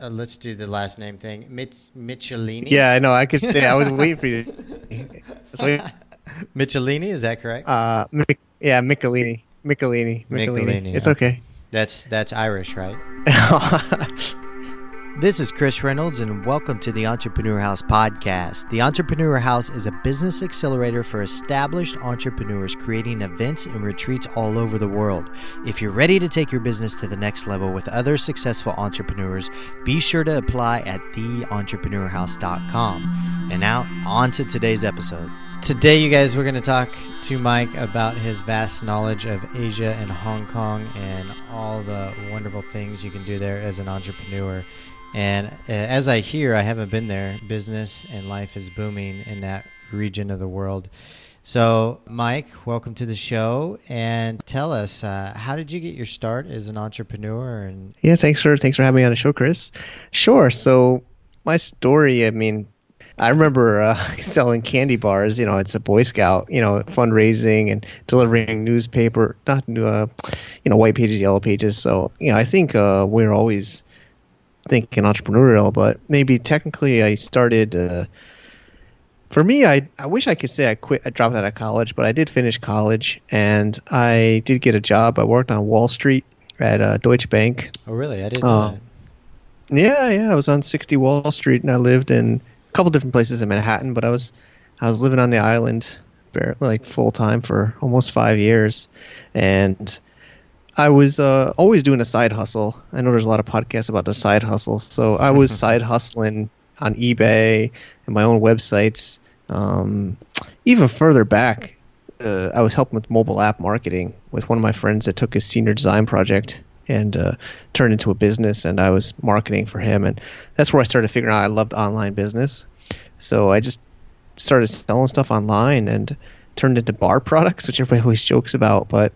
uh, let's do the last name thing. Mich- Michelini. Yeah, I know. I could say. I was waiting for you. Michelini, is that correct? Uh, Mic- yeah, Michelini. Michelini. Michelini. Michelini, It's okay. okay. That's that's Irish, right? This is Chris Reynolds, and welcome to the Entrepreneur House podcast. The Entrepreneur House is a business accelerator for established entrepreneurs creating events and retreats all over the world. If you're ready to take your business to the next level with other successful entrepreneurs, be sure to apply at theentrepreneurhouse.com. And now, on to today's episode. Today, you guys, we're going to talk to Mike about his vast knowledge of Asia and Hong Kong and all the wonderful things you can do there as an entrepreneur. And uh, as I hear, I haven't been there. Business and life is booming in that region of the world. So, Mike, welcome to the show, and tell us uh, how did you get your start as an entrepreneur? And yeah, thanks for thanks for having me on the show, Chris. Sure. So my story. I mean, I remember uh, selling candy bars. You know, it's a Boy Scout. You know, fundraising and delivering newspaper, not uh, you know, white pages, yellow pages. So you know, I think uh, we're always thinking entrepreneurial, but maybe technically I started. Uh, for me, I I wish I could say I quit. I dropped out of college, but I did finish college, and I did get a job. I worked on Wall Street at uh, Deutsche Bank. oh, really? I didn't know that. Yeah, yeah. I was on 60 Wall Street, and I lived in a couple different places in Manhattan. But I was I was living on the island, like full time for almost five years, and I was uh, always doing a side hustle. I know there's a lot of podcasts about the side hustle, so I was side hustling on eBay and my own websites. Um, even further back, uh, I was helping with mobile app marketing with one of my friends that took his senior design project and uh, turned into a business, and I was marketing for him, and that's where I started figuring out I loved online business. So I just started selling stuff online and turned into bar products, which everybody always jokes about, but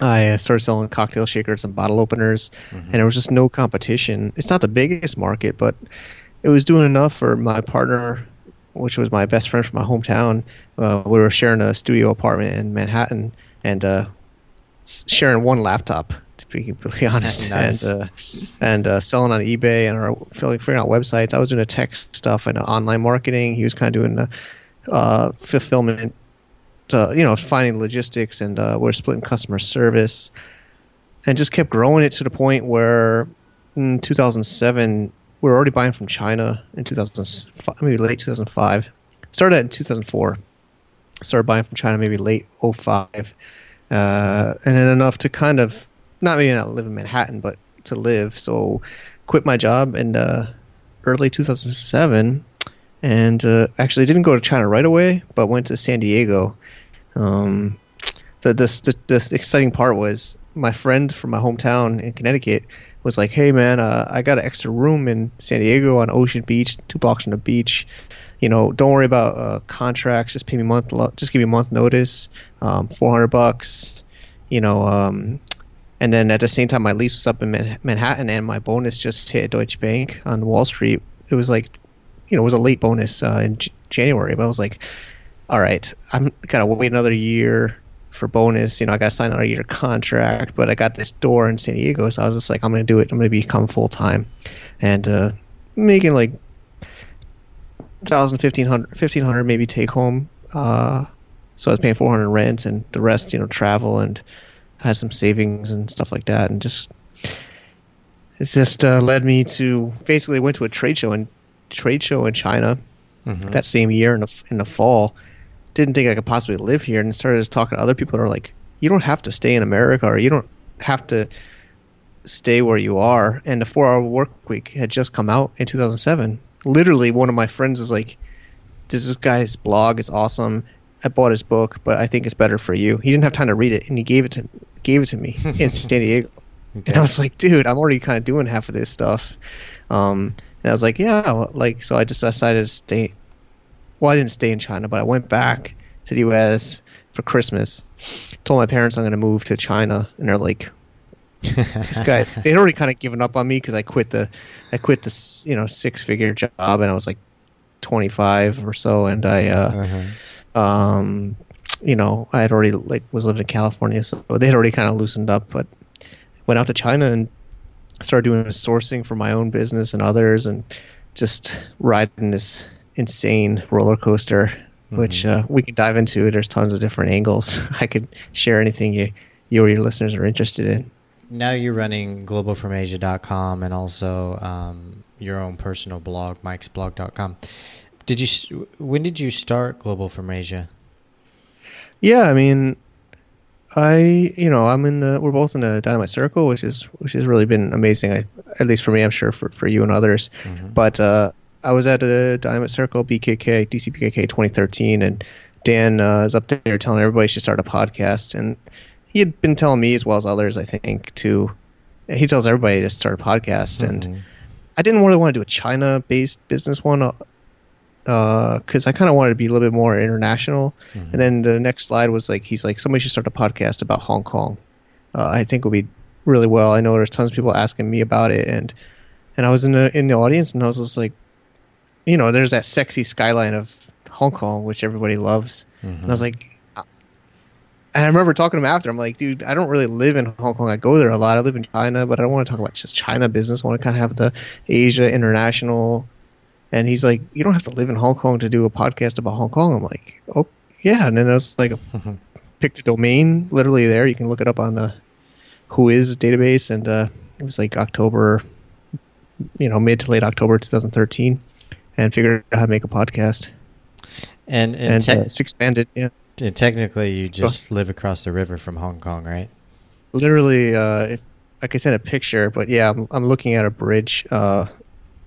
I uh, started selling cocktail shakers and bottle openers, and there was just no competition. It's not the biggest market, but it was doing enough for my partner, which was my best friend from my hometown. Uh, we were sharing a studio apartment in Manhattan and uh, sharing one laptop, to be completely honest, Nice. and uh, and uh, selling on eBay and our figuring out websites. I was doing the tech stuff and online marketing. He was kind of doing the uh, fulfillment uh, you know, finding logistics and uh, we're splitting customer service and just kept growing it to the point where in 2007, we were already buying from China in 2005, maybe late 2005. Started in 2004. Started buying from China maybe late 05. Uh, and then enough to kind of, not maybe not live in Manhattan, but to live. So quit my job in uh, early 2007 and uh, actually didn't go to China right away, but went to San Diego. Um, the, the, the, the exciting part was my friend from my hometown in Connecticut was like, "Hey man, uh, I got an extra room in San Diego on Ocean Beach, two blocks from the beach. You know, don't worry about uh, contracts. Just pay me month, just give me a month notice, um, four hundred bucks. You know, um, and then at the same time, my lease was up in Man- Manhattan, and my bonus just hit Deutsche Bank on Wall Street. It was like, you know, it was a late bonus uh, in J- January, but I was like, all right, I'm gonna wait another year for bonus. You know, I gotta sign another year contract, but I got this door in San Diego, so I was just like, I'm gonna do it. I'm gonna become full time, and uh, making like thousand, fifteen hundred, fifteen hundred maybe take home. Uh, so I was paying 400 rent, and the rest, you know, travel and had some savings and stuff like that, and just it just uh, led me to basically went to a trade show and trade show in China Mhm. that same year in the in the fall. Didn't think I could possibly live here, and started just talking to other people that are like, you don't have to stay in America, or you don't have to stay where you are. And the Four Hour Work Week had just come out in 2007. Literally, one of my friends is like, "This guy's blog is awesome. I bought his book, but I think it's better for you." He didn't have time to read it, and he gave it to gave it to me in San Diego. And I was like, dude, I'm already kind of doing half of this stuff. Um, and I was like, yeah, well, like, so I just decided to stay. Well, I didn't stay in China, but I went back to the U.S. for Christmas. Told my parents I'm going to move to China, and they're like, this guy. They'd already kind of given up on me because I quit the, I quit this, you know, six figure job, and I was like 25 or so, and I, uh, Uh-huh. um, you know, I had already like was living in California, so they had already kind of loosened up. But went out to China and started doing sourcing for my own business and others, and just riding this insane roller coaster, mm-hmm. which uh, we could dive into. There's tons of different angles. I could share anything you you or your listeners are interested in. Now you're running globalfromasia.com and also um, your own personal blog, mikesblog.com. Did you? When did you start Global from Asia? Yeah, I mean, I you know I'm in the we're both in the Dynamite Circle, which is which has really been amazing. I, at least for me, I'm sure for, for you and others. Mm-hmm. But uh, I was at a Dynamite Circle BKK DCBKK 2013, and Dan uh, is up there telling everybody should start a podcast, and he had been telling me as well as others, I think, to he tells everybody to start a podcast, mm-hmm. and I didn't really want to do a China-based business one because uh, I kind of wanted to be a little bit more international. Mm-hmm. And then the next slide was like he's like somebody should start a podcast about Hong Kong. Uh, I think would be really well. I know there's tons of people asking me about it, and and I was in the in the audience, and I was just like, you know, there's that sexy skyline of Hong Kong, which everybody loves, mm-hmm. and I was like. Uh, and I remember talking to him after. I'm like, dude, I don't really live in Hong Kong. I go there a lot. I live in China, but I don't want to talk about just China business. I want to kind of have the Asia international and he's like, "You don't have to live in Hong Kong to do a podcast about Hong Kong." I'm like, "Oh, yeah." And then I was like, pick the domain, literally there. You can look it up on the Whois database, and uh, it was like October, you know, mid to late October 2013, and figured out how to make a podcast. And and, and te- uh, it's expanded. Yeah. And technically, you just live across the river from Hong Kong, right? Literally, uh, if, like I sent a picture, but yeah, I'm, I'm looking at a bridge uh,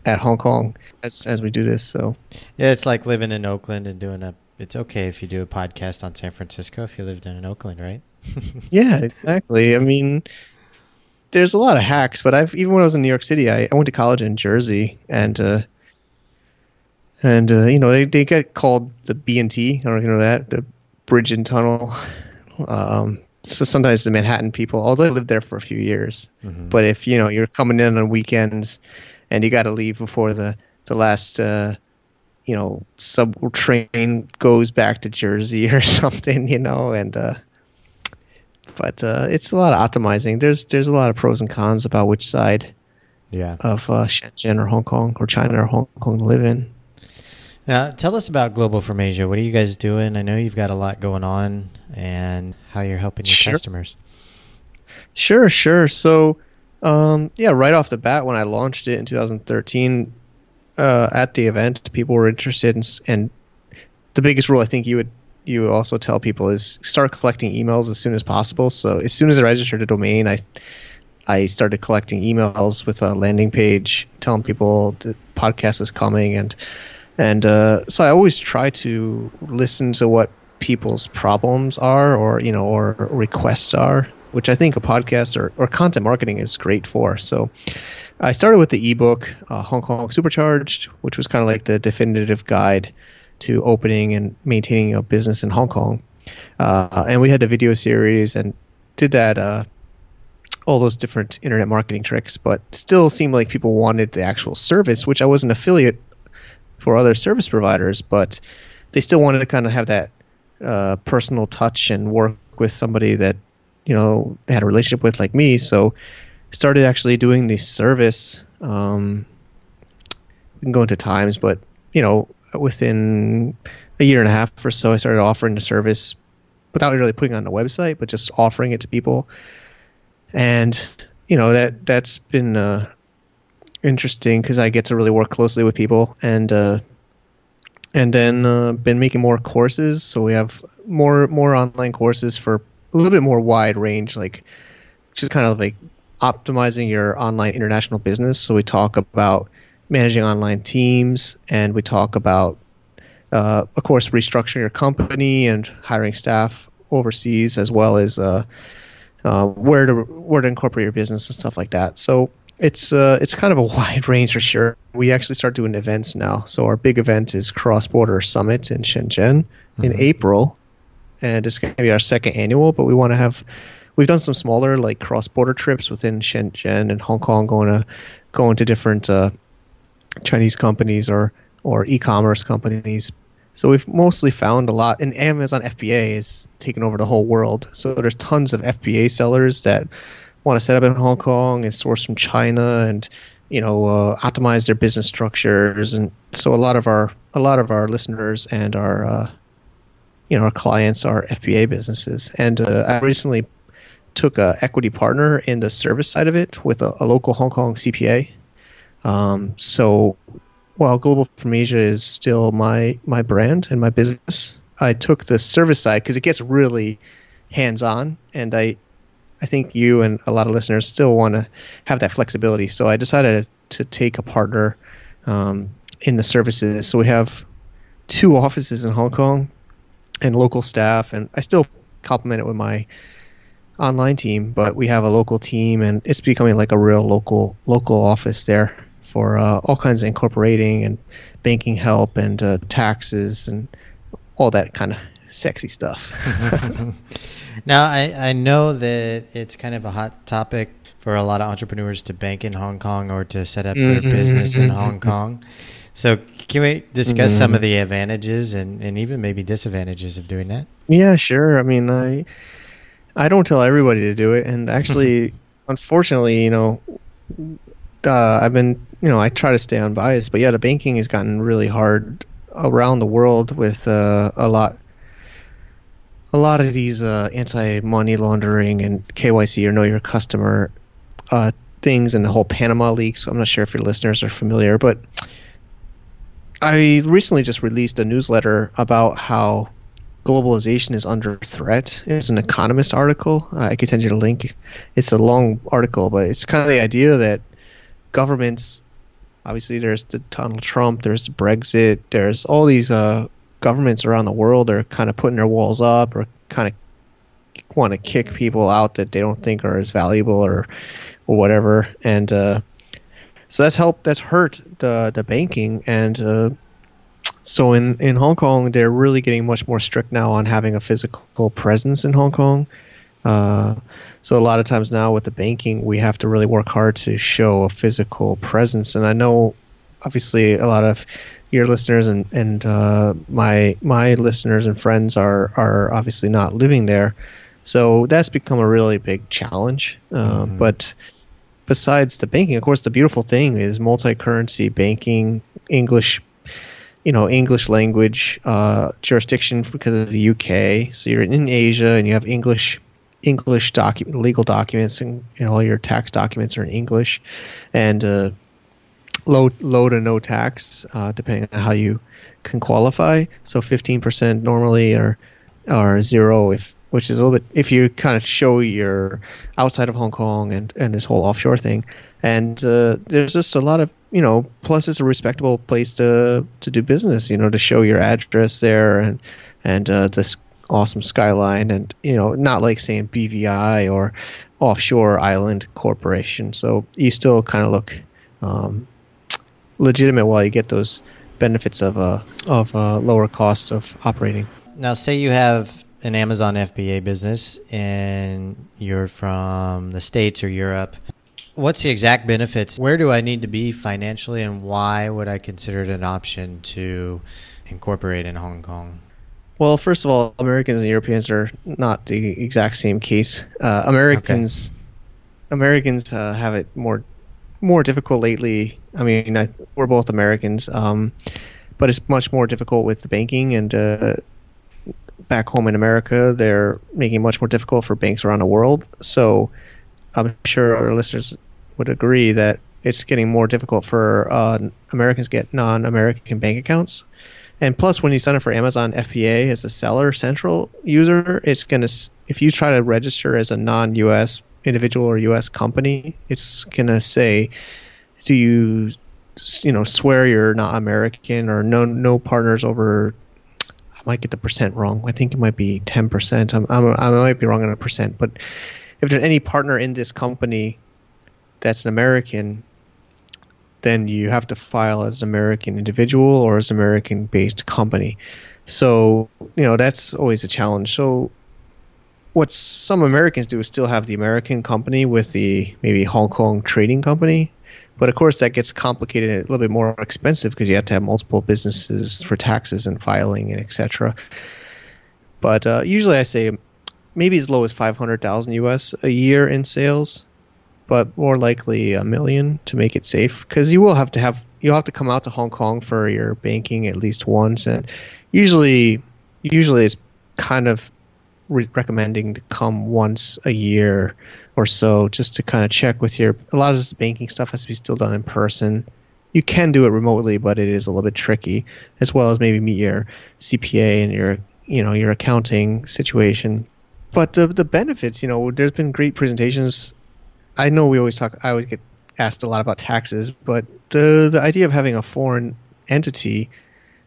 at Hong Kong as as we do this. So yeah, it's like living in Oakland and doing a. It's okay if you do a podcast on San Francisco if you lived in Oakland, right? yeah, exactly. I mean, there's a lot of hacks, but I've even when I was in New York City, I, I went to college in Jersey, and uh, and uh, you know they they get called the B and T. I don't know if you know that the Bridge and Tunnel. Um, so sometimes the Manhattan people, although I lived there for a few years, mm-hmm. but if you know you're coming in on weekends and you got to leave before the the last uh, you know sub train goes back to Jersey or something, you know, and uh, but uh, it's a lot of optimizing. There's there's a lot of pros and cons about which side yeah. of uh, Shenzhen or Hong Kong or China or Hong Kong to live in. Now, tell us about Global from Asia. What are you guys doing? I know you've got a lot going on, and how you're helping your sure. customers. Sure, sure. So um, yeah, right off the bat, when I launched it in 2013, uh, at the event, people were interested in, and the biggest rule I think you would you would also tell people is start collecting emails as soon as possible. So as soon as I registered a domain, I I started collecting emails with a landing page telling people the podcast is coming, and and uh, so I always try to listen to what people's problems are, or you know, or requests are, which I think a podcast or, or content marketing is great for. So I started with the ebook, uh, Hong Kong Supercharged, which was kind of like the definitive guide to opening and maintaining a business in Hong Kong. Uh, and we had the video series and did that, uh, all those different internet marketing tricks, but still seemed like people wanted the actual service, which I was an affiliate for other service providers, but they still wanted to kind of have that uh, personal touch and work with somebody that you know they had a relationship with like me. So started actually doing the service um, we can go into times but you know within a year and a half or so i started offering the service without really putting on the website but just offering it to people. And you know that that's been uh, interesting because i get to really work closely with people and uh, and then uh, been making more courses so we have more more online courses for a little bit more wide range, like just kind of like optimizing your online international business. So we talk about managing online teams, and we talk about, uh, of course, restructuring your company and hiring staff overseas, as well as uh, uh, where to where to incorporate your business and stuff like that. So it's uh, it's kind of a wide range for sure. We actually start doing events now. So our big event is Cross Border Summit in Shenzhen mm-hmm. in April, and it's going to be our second annual. But we want to have we've done some smaller like cross border trips within Shenzhen and Hong Kong, going to going to different uh, Chinese companies or or e-commerce companies. So we've mostly found a lot, and Amazon FBA is taking over the whole world. So there's tons of FBA sellers that want to set up in Hong Kong and source from China and you know uh, optimize their business structures. And so a lot of our a lot of our listeners and our uh, you know our clients are FBA businesses. And uh, I recently took a equity partner in the service side of it with a, a local Hong Kong CPA um, so while Global from Asia is still my my brand and my business I took the service side because it gets really hands on and I I think you and a lot of listeners still want to have that flexibility. So I decided to take a partner um, in the services. So we have two offices in Hong Kong and local staff, and I still complement it with my online team, but we have a local team, and it's becoming like a real local local office there for uh, all kinds of incorporating and banking help and uh, taxes and all that kind of sexy stuff. now, I, I know that it's kind of a hot topic for a lot of entrepreneurs to bank in Hong Kong or to set up their mm-hmm, business in mm-hmm, Hong. Kong. So, can we discuss mm-hmm. some of the advantages and, and even maybe disadvantages of doing that? Yeah, sure. I mean, I I don't tell everybody to do it, and actually, unfortunately, you know, uh, I've been, you know, I try to stay unbiased, but yeah, the banking has gotten really hard around the world with uh, a lot a lot of these uh, anti-money laundering and KYC or know your customer uh, things and the whole Panama leaks. So I'm not sure if your listeners are familiar, but I recently just released a newsletter about how globalization is under threat. It's an Economist article. Uh, I could send you the link. It's a long article, but it's kind of the idea that governments, obviously, there's the Donald Trump, there's Brexit, there's all these uh, governments around the world are kind of putting their walls up or kind of want to kick people out that they don't think are as valuable or or whatever. And uh, so that's helped that's hurt the the banking. And uh, so in in Hong Kong they're really getting much more strict now on having a physical presence in Hong Kong. Uh, so a lot of times now with the banking we have to really work hard to show a physical presence. And I know obviously a lot of your listeners and and uh, my my listeners and friends are are obviously not living there, so that's become a really big challenge. Uh, mm-hmm. But besides the banking, of course, the beautiful thing is multi-currency banking, English, you know, English language uh, jurisdiction because of the UK. So you're in Asia and you have English English document legal documents and, and all your tax documents are in English, and uh, low low to no tax, uh, depending on how you can qualify. So 15% normally or or zero if which is a little bit if you kind of show you're outside of Hong Kong and and this whole offshore thing. And uh, there's just a lot of you know plus it's a respectable place to to do business. You know to show your address there and and uh, this awesome skyline and you know not like saying BVI or offshore island corporation. So you still kind of look um, legitimate while you get those benefits of uh, of uh, lower costs of operating. Now, say you have an Amazon FBA business and you're from the States or Europe. What's the exact benefits? Where do I need to be financially, and why would I consider it an option to incorporate in Hong Kong? Well, first of all, Americans and Europeans are not the exact same case. Uh, Americans, okay. Americans uh, have it more more difficult lately. I mean, I, we're both Americans, um, but it's much more difficult with the banking. And uh, back home in America, they're making it much more difficult for banks around the world. So I'm sure our listeners would agree that it's getting more difficult for uh, Americans to get non-American bank accounts. And plus, when you sign up for Amazon FBA as a seller central user, it's gonna if you try to register as a non-U.S individual or U.S. company, it's gonna say, do you, you know, swear you're not American or no no partners over. I might get the percent wrong. I think it might be ten percent. I'm, I'm, I might be wrong on a percent, but if there's any partner in this company that's an American, then you have to file as an American individual or as an American based company. So, you know, that's always a challenge. So what some Americans do is still have the American company with the maybe Hong Kong trading company. But of course, that gets complicated and a little bit more expensive because you have to have multiple businesses for taxes and filing and etc. But uh, usually, I say maybe as low as five hundred thousand US a year in sales. but more likely a million to make it safe because you will have to have you'll have to come out to Hong Kong for your banking at least once, and usually usually it's kind of re- recommending to come once a year or so just to kind of check with your a lot of the banking stuff has to be still done in person. You can do it remotely but it is a little bit tricky as well as maybe meet your cpa and your you know your accounting situation. But the, the benefits you know there's been great presentations. I know we always talk i always get asked a lot about taxes but the the idea of having a foreign entity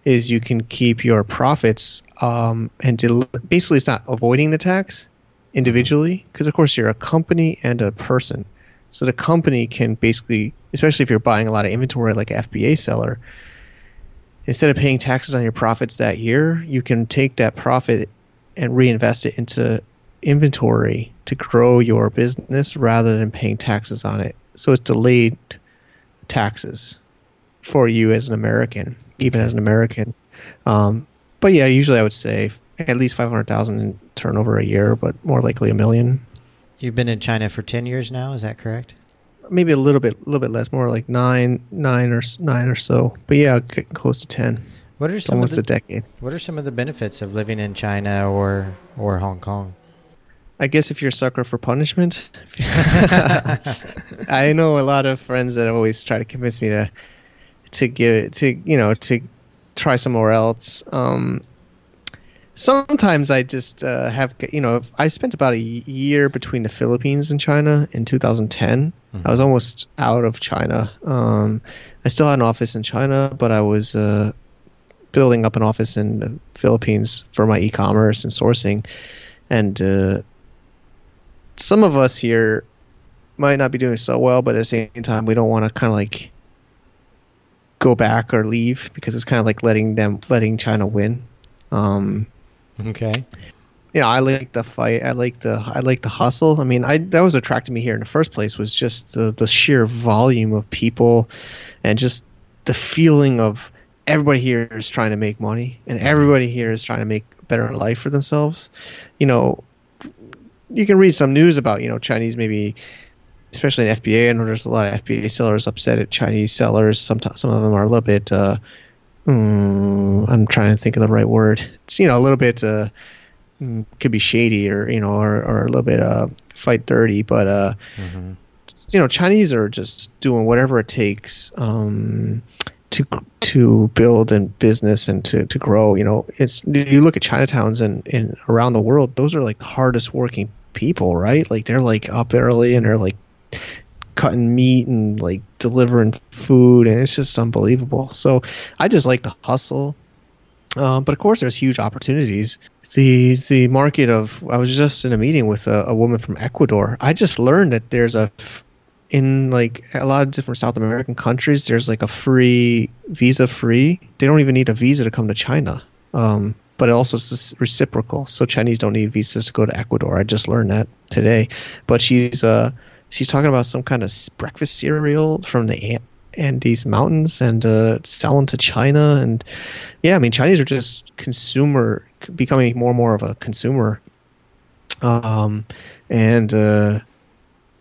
is you can keep your profits um, and del- basically it's not avoiding the tax individually because of course you're a company and a person. So the company can basically especially if you're buying a lot of inventory like an fba seller instead of paying taxes on your profits that year you can take that profit and reinvest it into inventory to grow your business rather than paying taxes on it. So it's delayed taxes for you as an american even as an american um, but yeah usually i would say at least 500,000 in turnover a year, but more likely a million. You've been in China for 10 years now, is that correct? Maybe a little bit, a little bit less, more like nine, nine or nine or so. But yeah, getting close to 10. What are some almost the, a decade? What are some of the benefits of living in China or or Hong Kong? I guess if you're a sucker for punishment, I know a lot of friends that always try to convince me to to give to you know to try somewhere else. Um, sometimes I just uh, have you know I spent about a year between the Philippines and China in 2010. Mm-hmm. I was almost out of China. Um, I still had an office in China, but I was uh, building up an office in the Philippines for my e-commerce and sourcing. And uh, some of us here might not be doing so well, but at the same time, we don't want to kind of like go back or leave because it's kind of like letting them letting China win. Um, Okay. You know, I like the fight. I like the I like the hustle. I mean, I that was attracted me here in the first place was just the the sheer volume of people, and just the feeling of everybody here is trying to make money, and everybody here is trying to make a better life for themselves. You know, you can read some news about you know Chinese maybe especially in FBA. I know there's a lot of FBA sellers upset at Chinese sellers. Some some of them are a little bit uh, mm, I'm trying to think of the right word. It's you know a little bit uh, mm, could be shady or you know or, or a little bit uh, fight dirty, but uh, mm-hmm. you know Chinese are just doing whatever it takes um, to to build and business and to, to grow. You know, it's you look at Chinatowns and, and around the world, those are like the hardest working people, right? Like they're like up early and they're like cutting meat and like delivering food, and it's just unbelievable. So I just like the hustle, um, but of course there's huge opportunities. The the market of I was just in a meeting with a, a woman from Ecuador. I just learned that there's a in like a lot of different South American countries, there's like a free visa free. They don't even need a visa to come to China. Um, but it also is reciprocal. So Chinese don't need visas to go to Ecuador. I just learned that today. But she's uh, she's talking about some kind of breakfast cereal from the Andes Mountains and uh, selling to China. And yeah, I mean, Chinese are just consumer, becoming more and more of a consumer. Um, and uh,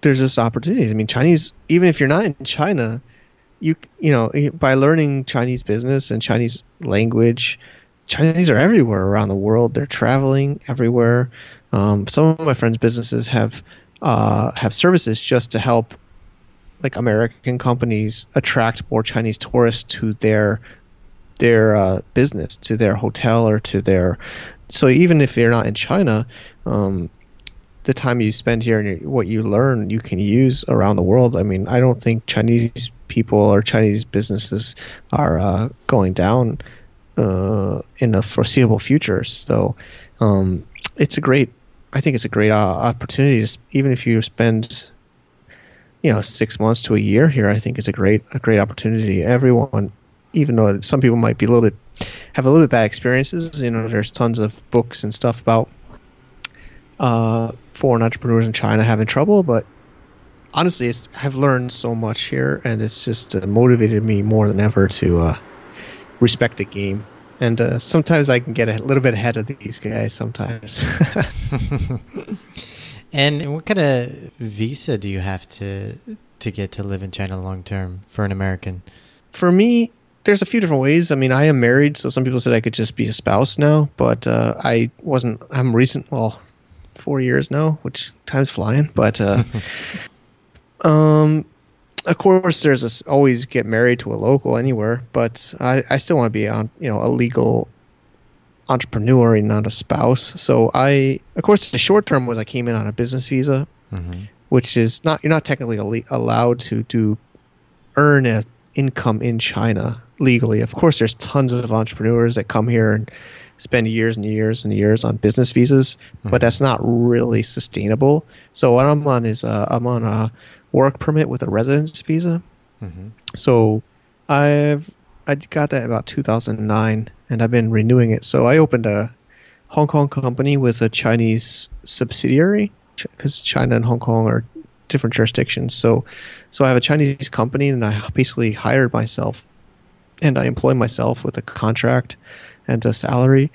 there's just opportunities. I mean, Chinese, even if you're not in China, you you know by learning Chinese business and Chinese language, Chinese are everywhere around the world. They're traveling everywhere. Um, some of my friends' businesses have uh, have services just to help like American companies attract more Chinese tourists to their their uh, business, to their hotel or to their. So even if you're not in China, um, the time you spend here and what you learn, you can use around the world. I mean, I don't think Chinese people or Chinese businesses are uh, going down uh, in the foreseeable future. So um, it's a great I think it's a great uh, opportunity. To, even if you spend, you know, six months to a year here, I think it's a great a great opportunity. Everyone, even though some people might be a little bit have a little bit bad experiences, you know, there's tons of books and stuff about uh, foreign entrepreneurs in China having trouble, but honestly, I've learned so much here, and it's just uh, motivated me more than ever to uh, respect the game and uh, sometimes I can get a little bit ahead of these guys. Sometimes. And what kind of visa do you have to to get to live in China long term for an American? For me, there's a few different ways. I mean, I am married, so some people said I could just be a spouse now, but uh, I wasn't. I'm recent. Well, four years now, which time's flying. But uh, um, of course, there's this always get married to a local anywhere, but I, I still want to be on you know a legal entrepreneur and not a spouse. So I, of course, the short term was I came in on a business visa, mm-hmm. which is not you're not technically allowed to do earn a income in China legally. Of course, there's tons of entrepreneurs that come here and spend years and years and years on business visas, mm-hmm. but that's not really sustainable. So what I'm on is uh, I'm on a work permit with a residence visa. Mm-hmm. So I've I got that about 2009, and I've been renewing it. So I opened a Hong Kong company with a Chinese subsidiary because China and Hong Kong are different jurisdictions. So so I have a Chinese company, and I basically hired myself, and I employ myself with a contract and a salary,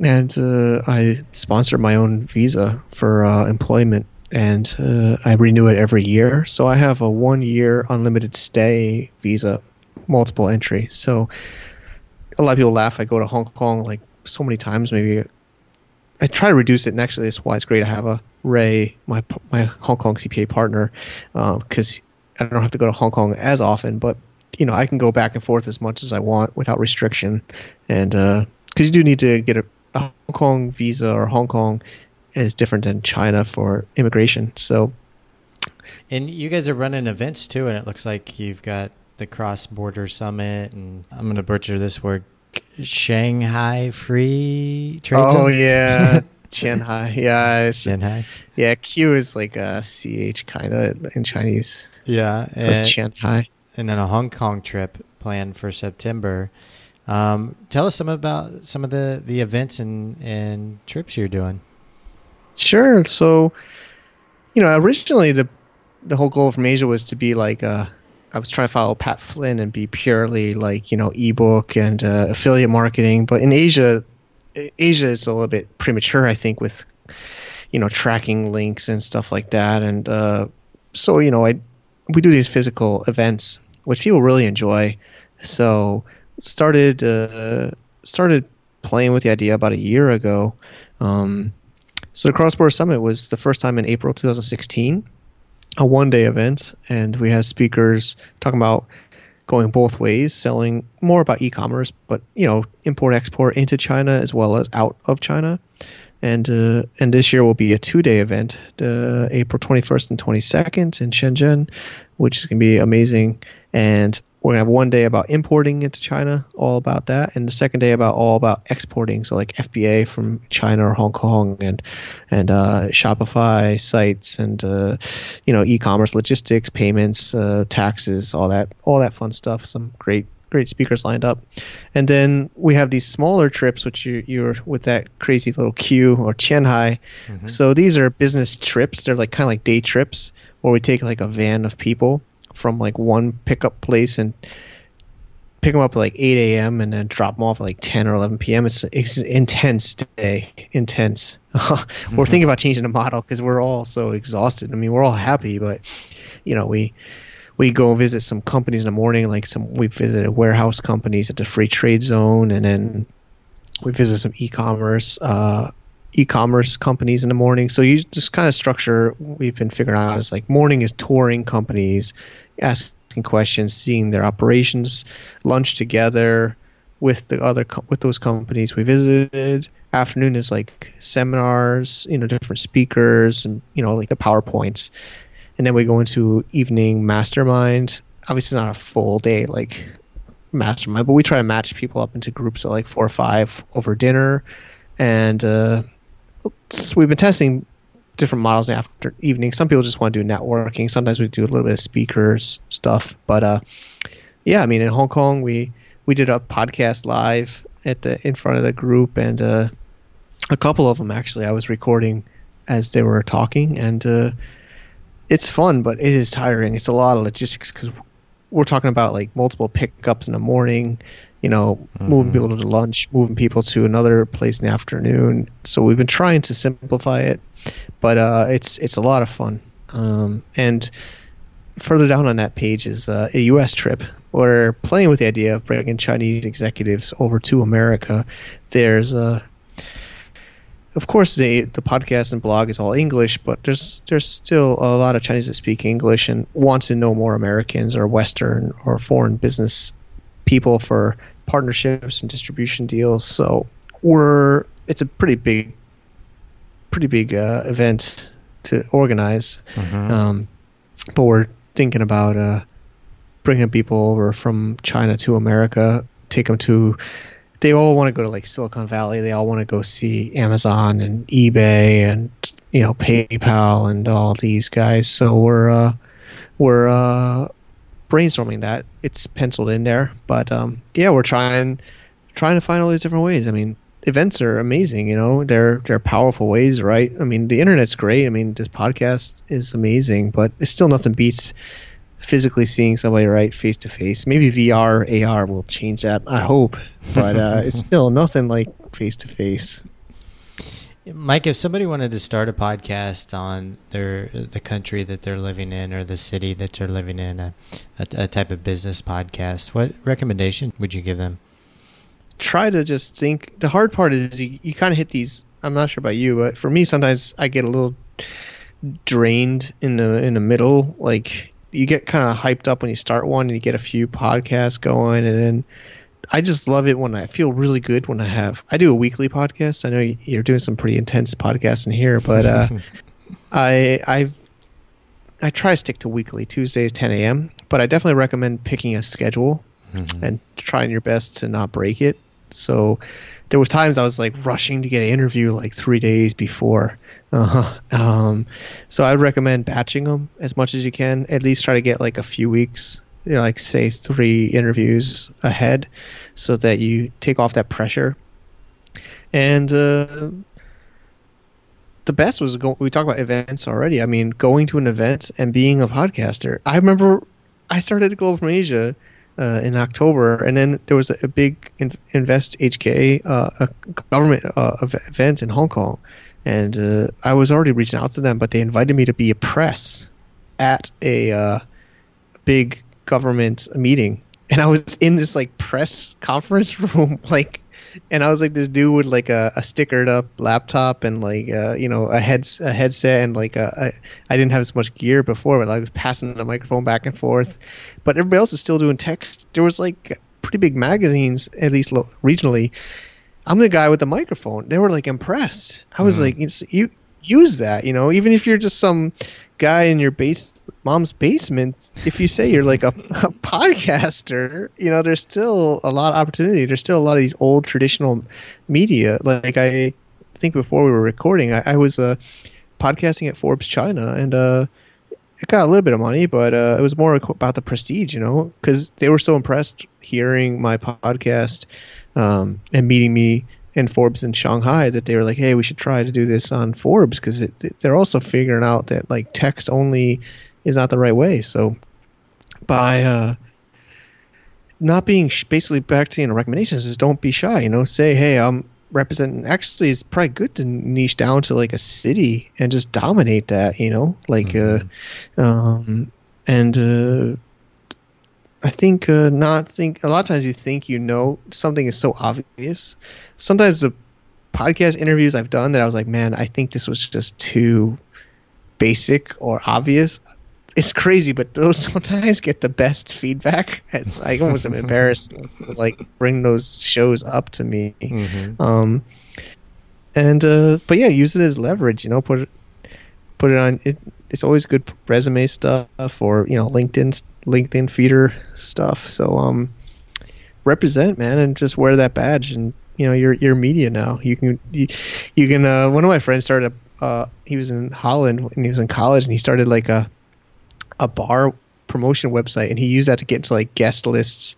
and uh, I sponsor my own visa for uh, employment and uh, I renew it every year. So I have a one year unlimited stay visa, multiple entry. So a lot of people laugh. I go to Hong Kong like so many times. Maybe I try to reduce it, and actually that's why it's great to have a Ray, my my Hong Kong CPA partner, because uh, I don't have to go to Hong Kong as often. But you know I can go back and forth as much as I want without restriction, and because uh, you do need to get a, a Hong Kong visa or Hong Kong is different than China for immigration. So, and you guys are running events too, and it looks like you've got the cross border summit, and I'm going to butcher this word, Shanghai Free Trade. Oh Zone? yeah. Qianhai, yeah, Qianhai. Yeah, Q is like a ch kind of in Chinese. Yeah, so and, it's Qianhai. And then a Hong Kong trip planned for September. Um, tell us some about some of the, the events and, and trips you're doing. Sure. So, you know, originally the the whole goal from Asia was to be like uh, I was trying to follow Pat Flynn and be purely like you know ebook and uh, affiliate marketing. But in Asia, Asia is a little bit premature, I think, with you know tracking links and stuff like that. And uh, so you know, I we do these physical events which people really enjoy. So started uh, started playing with the idea about a year ago. Um, so the Cross Border Summit was the first time in April 2016, a one-day event, and we had speakers talking about going both ways, selling more about e-commerce, but you know, import export into China as well as out of China. And uh, and this year will be a two-day event, uh, April 21st and 22nd in Shenzhen, which is going to be amazing. And we're gonna have one day about importing into China, all about that, and the second day about all about exporting, so like FBA from China or Hong Kong, and and uh, Shopify sites, and uh, you know e-commerce, logistics, payments, uh, taxes, all that, all that fun stuff. Some great great speakers lined up, and then we have these smaller trips, which you you're with that crazy little Q or Qianhai. Mm-hmm. So these are business trips. They're like kind of like day trips where we take like a van of people from like one pickup place and pick them up at like 8 a.m. and then drop them off at like 10 or 11 p.m. It's, it's intense day, intense. mm-hmm. We're thinking about changing the model because we're all so exhausted. I mean, we're all happy, but you know, we we go visit some companies in the morning. Like some, we visited warehouse companies at the free trade zone, and then we visit some e-commerce uh, e-commerce companies in the morning. So you just kind of structure. We've been figuring out is like morning is touring companies, asking questions, seeing their operations, lunch together with the other with those companies we visited. Afternoon is like seminars, you know, different speakers, and you know, like the powerpoints, and then we go into evening mastermind. Obviously, not a full day like mastermind, but we try to match people up into groups of like four or five over dinner, and uh, we've been testing different models after evening. Some people just want to do networking. Sometimes we do a little bit of speakers stuff. But uh, yeah, I mean, in Hong Kong, we we did a podcast live at the in front of the group, and uh, a couple of them actually I was recording as they were talking, and uh, it's fun, but it is tiring. It's a lot of logistics because we're talking about like multiple pickups in the morning you know, mm-hmm. moving people to lunch, moving people to another place in the afternoon. So we've been trying to simplify it. but uh, it's it's a lot of fun. Um, and further down on that page is uh, a U.S. trip. We're playing with the idea of bringing Chinese executives over to America. There's a of course the the podcast and blog is all English, but there's there's still a lot of Chinese that speak English and want to know more Americans or Western or foreign business people for partnerships and distribution deals. So we're it's a pretty big pretty big uh, event to organize, mm-hmm. um, but we're thinking about uh, bringing people over from China to America, take them to they all want to go to like Silicon Valley. They all want to go see Amazon and eBay and you know PayPal and all these guys. So we're uh, we're uh, brainstorming that. It's penciled in there, but um, yeah, we're trying trying to find all these different ways. I mean, events are amazing. You know, they're they're powerful ways, right? I mean, the internet's great. I mean, this podcast is amazing, but it's still nothing beats physically seeing somebody right face to face. Maybe VR, AR will change that. I hope, but uh, it's still nothing like face to face. Mike, if somebody wanted to start a podcast on their the country that they're living in or the city that they're living in, a, a, a type of business podcast, what recommendation would you give them? Try to just think. The hard part is you, you kind of hit these. I'm not sure about you, but for me, sometimes I get a little drained in the in the middle. Like you get kind of hyped up when you start one and you get a few podcasts going and then I just love it when I feel really good when I have I do a weekly podcast. I know you're doing some pretty intense podcasts in here, but uh, I I I try to stick to weekly Tuesdays 10 a.m. But I definitely recommend picking a schedule mm-hmm. and trying your best to not break it. So there was times I was like rushing to get an interview like three days before, uh-huh. Um, so I'd recommend batching them as much as you can. At least try to get like a few weeks, you know, like say three interviews ahead, so that you take off that pressure. And uh, the best was go- we talked about events already. I mean, going to an event and being a podcaster. I remember I started Global from Asia. Uh, in October, and then there was a, a big in, Invest HK, uh, a government uh, event in Hong Kong, and uh, I was already reaching out to them, but they invited me to be a press at a uh, big government meeting, and I was in this like press conference room, like, and I was like this dude with like a, a stickered up laptop and like uh, you know a head a headset and like a, I didn't have as much gear before, but I was passing the microphone back and forth, but everybody else is still doing text. There was like pretty big magazines, at least lo- regionally, I'm the guy with the microphone. They were like impressed. I was mm. like, you use that, you know, even if you're just some guy in your base mom's basement. If you say you're like a, a podcaster, you know, there's still a lot of opportunity. There's still a lot of these old traditional media. Like I think before we were recording, I, I was uh, podcasting at Forbes China, and uh, it got a little bit of money, but uh, it was more about the prestige, you know, because they were so impressed hearing my podcast um, and meeting me and Forbes in Shanghai that they were like, hey, we should try to do this on Forbes because they're also figuring out that like text only is not the right way. So by uh, not being sh- basically back to you know recommendations is don't be shy. You know, say hey, I'm representing. Actually, it's probably good to niche down to like a city and just dominate that. You know, like mm-hmm. uh, um, and uh, I think uh, not think a lot of times you think you know something is so obvious. Sometimes the podcast interviews I've done that I was like, man, I think this was just too basic or obvious. It's crazy, but those sometimes get the best feedback. It's I almost am embarrassed to, like bring those shows up to me. Mm-hmm. Um, and uh, but yeah, use it as leverage. You know, put put it on. It, it's always good resume stuff or you know LinkedIn LinkedIn feeder stuff. So um, represent man and just wear that badge and you know you're you're media now. You can you, you can. Uh, one of my friends started. A, uh, he was in Holland and he was in college and he started like a a bar promotion website and he used that to get into like guest lists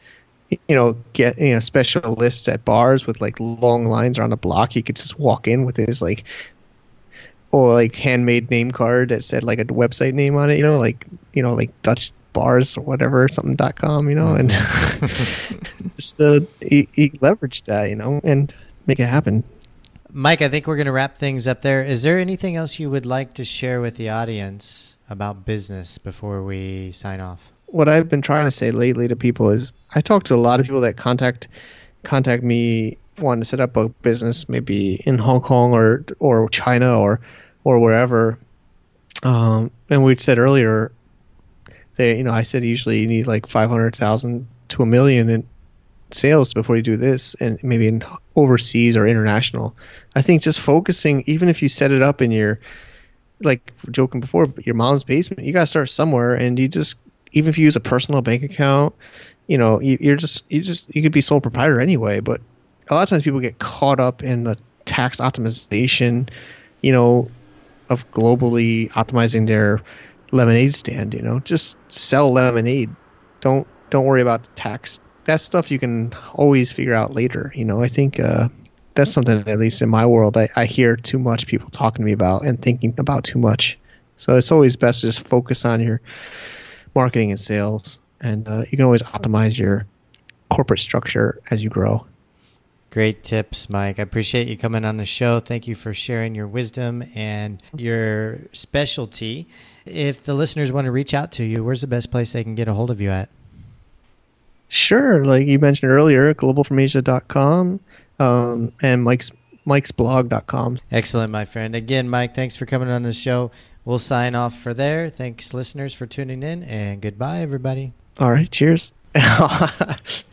you know, get you know special lists at bars with like long lines around the block. He could just walk in with his like or like handmade name card that said like a website name on it. You know, like you know like Dutch bars or whatever something dot com you know and just uh, he, he leveraged that you know and make it happen Mike, I think we're going to wrap things up there. Is there anything else you would like to share with the audience about business before we sign off? What I've been trying to say lately to people is I talk to a lot of people that contact contact me wanting to set up a business maybe in Hong Kong or or China or or wherever. Um, and we said earlier, they you know I said usually you need like five hundred thousand to a million in sales before you do this, and maybe in overseas or international. I think just focusing, even if you set it up in your like joking before, your mom's basement, you gotta start somewhere, and you just even if you use a personal bank account, you know, you, you're just you just you could be sole proprietor anyway, but a lot of times people get caught up in the tax optimization, you know, of globally optimizing their lemonade stand. You know, just sell lemonade. Don't don't worry about the tax. That stuff you can always figure out later. You know, I think uh, that's something at least in my world I, I hear too much people talking to me about and thinking about too much. So it's always best to just focus on your marketing and sales, and uh, you can always optimize your corporate structure as you grow. Great tips, Mike. I appreciate you coming on the show. Thank you for sharing your wisdom and your specialty. If the listeners want to reach out to you, where's the best place they can get a hold of you at? Sure. Like you mentioned earlier, globalfromasia.com um, and Mike's mikesblog.com. Excellent, my friend. Again, Mike, thanks for coming on the show. We'll sign off for there. Thanks, listeners, for tuning in, and goodbye, everybody. All right. Cheers.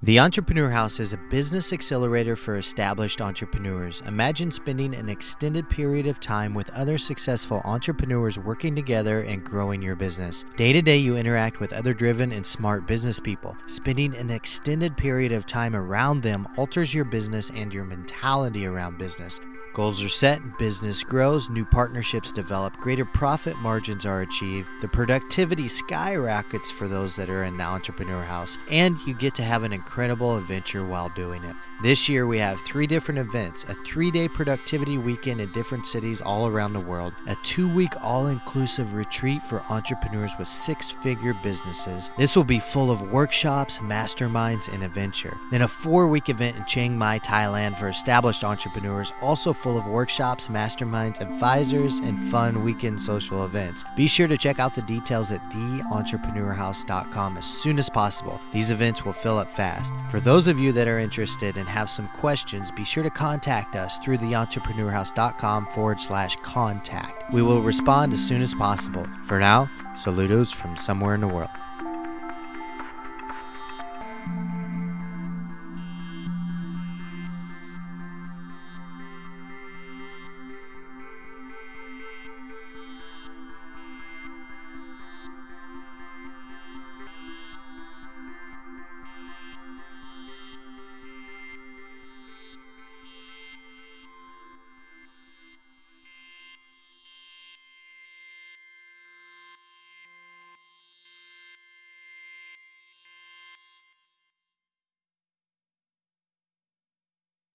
The Entrepreneur House is a business accelerator for established entrepreneurs. Imagine spending an extended period of time with other successful entrepreneurs working together and growing your business. Day to day, you interact with other driven and smart business people. Spending an extended period of time around them alters your business and your mentality around business. Goals are set, business grows, new partnerships develop, greater profit margins are achieved, the productivity skyrockets for those that are in the entrepreneur house, and you get to have an incredible adventure while doing it. This year, we have three different events a three day productivity weekend in different cities all around the world, a two week all inclusive retreat for entrepreneurs with six figure businesses. This will be full of workshops, masterminds, and adventure. Then, a four week event in Chiang Mai, Thailand for established entrepreneurs, also full of workshops, masterminds, advisors, and fun weekend social events. Be sure to check out the details at theentrepreneurhouse.com as soon as possible. These events will fill up fast. For those of you that are interested in have some questions, be sure to contact us through theentrepreneur.house.com forward slash contact. We will respond as soon as possible. For now, saludos from somewhere in the world.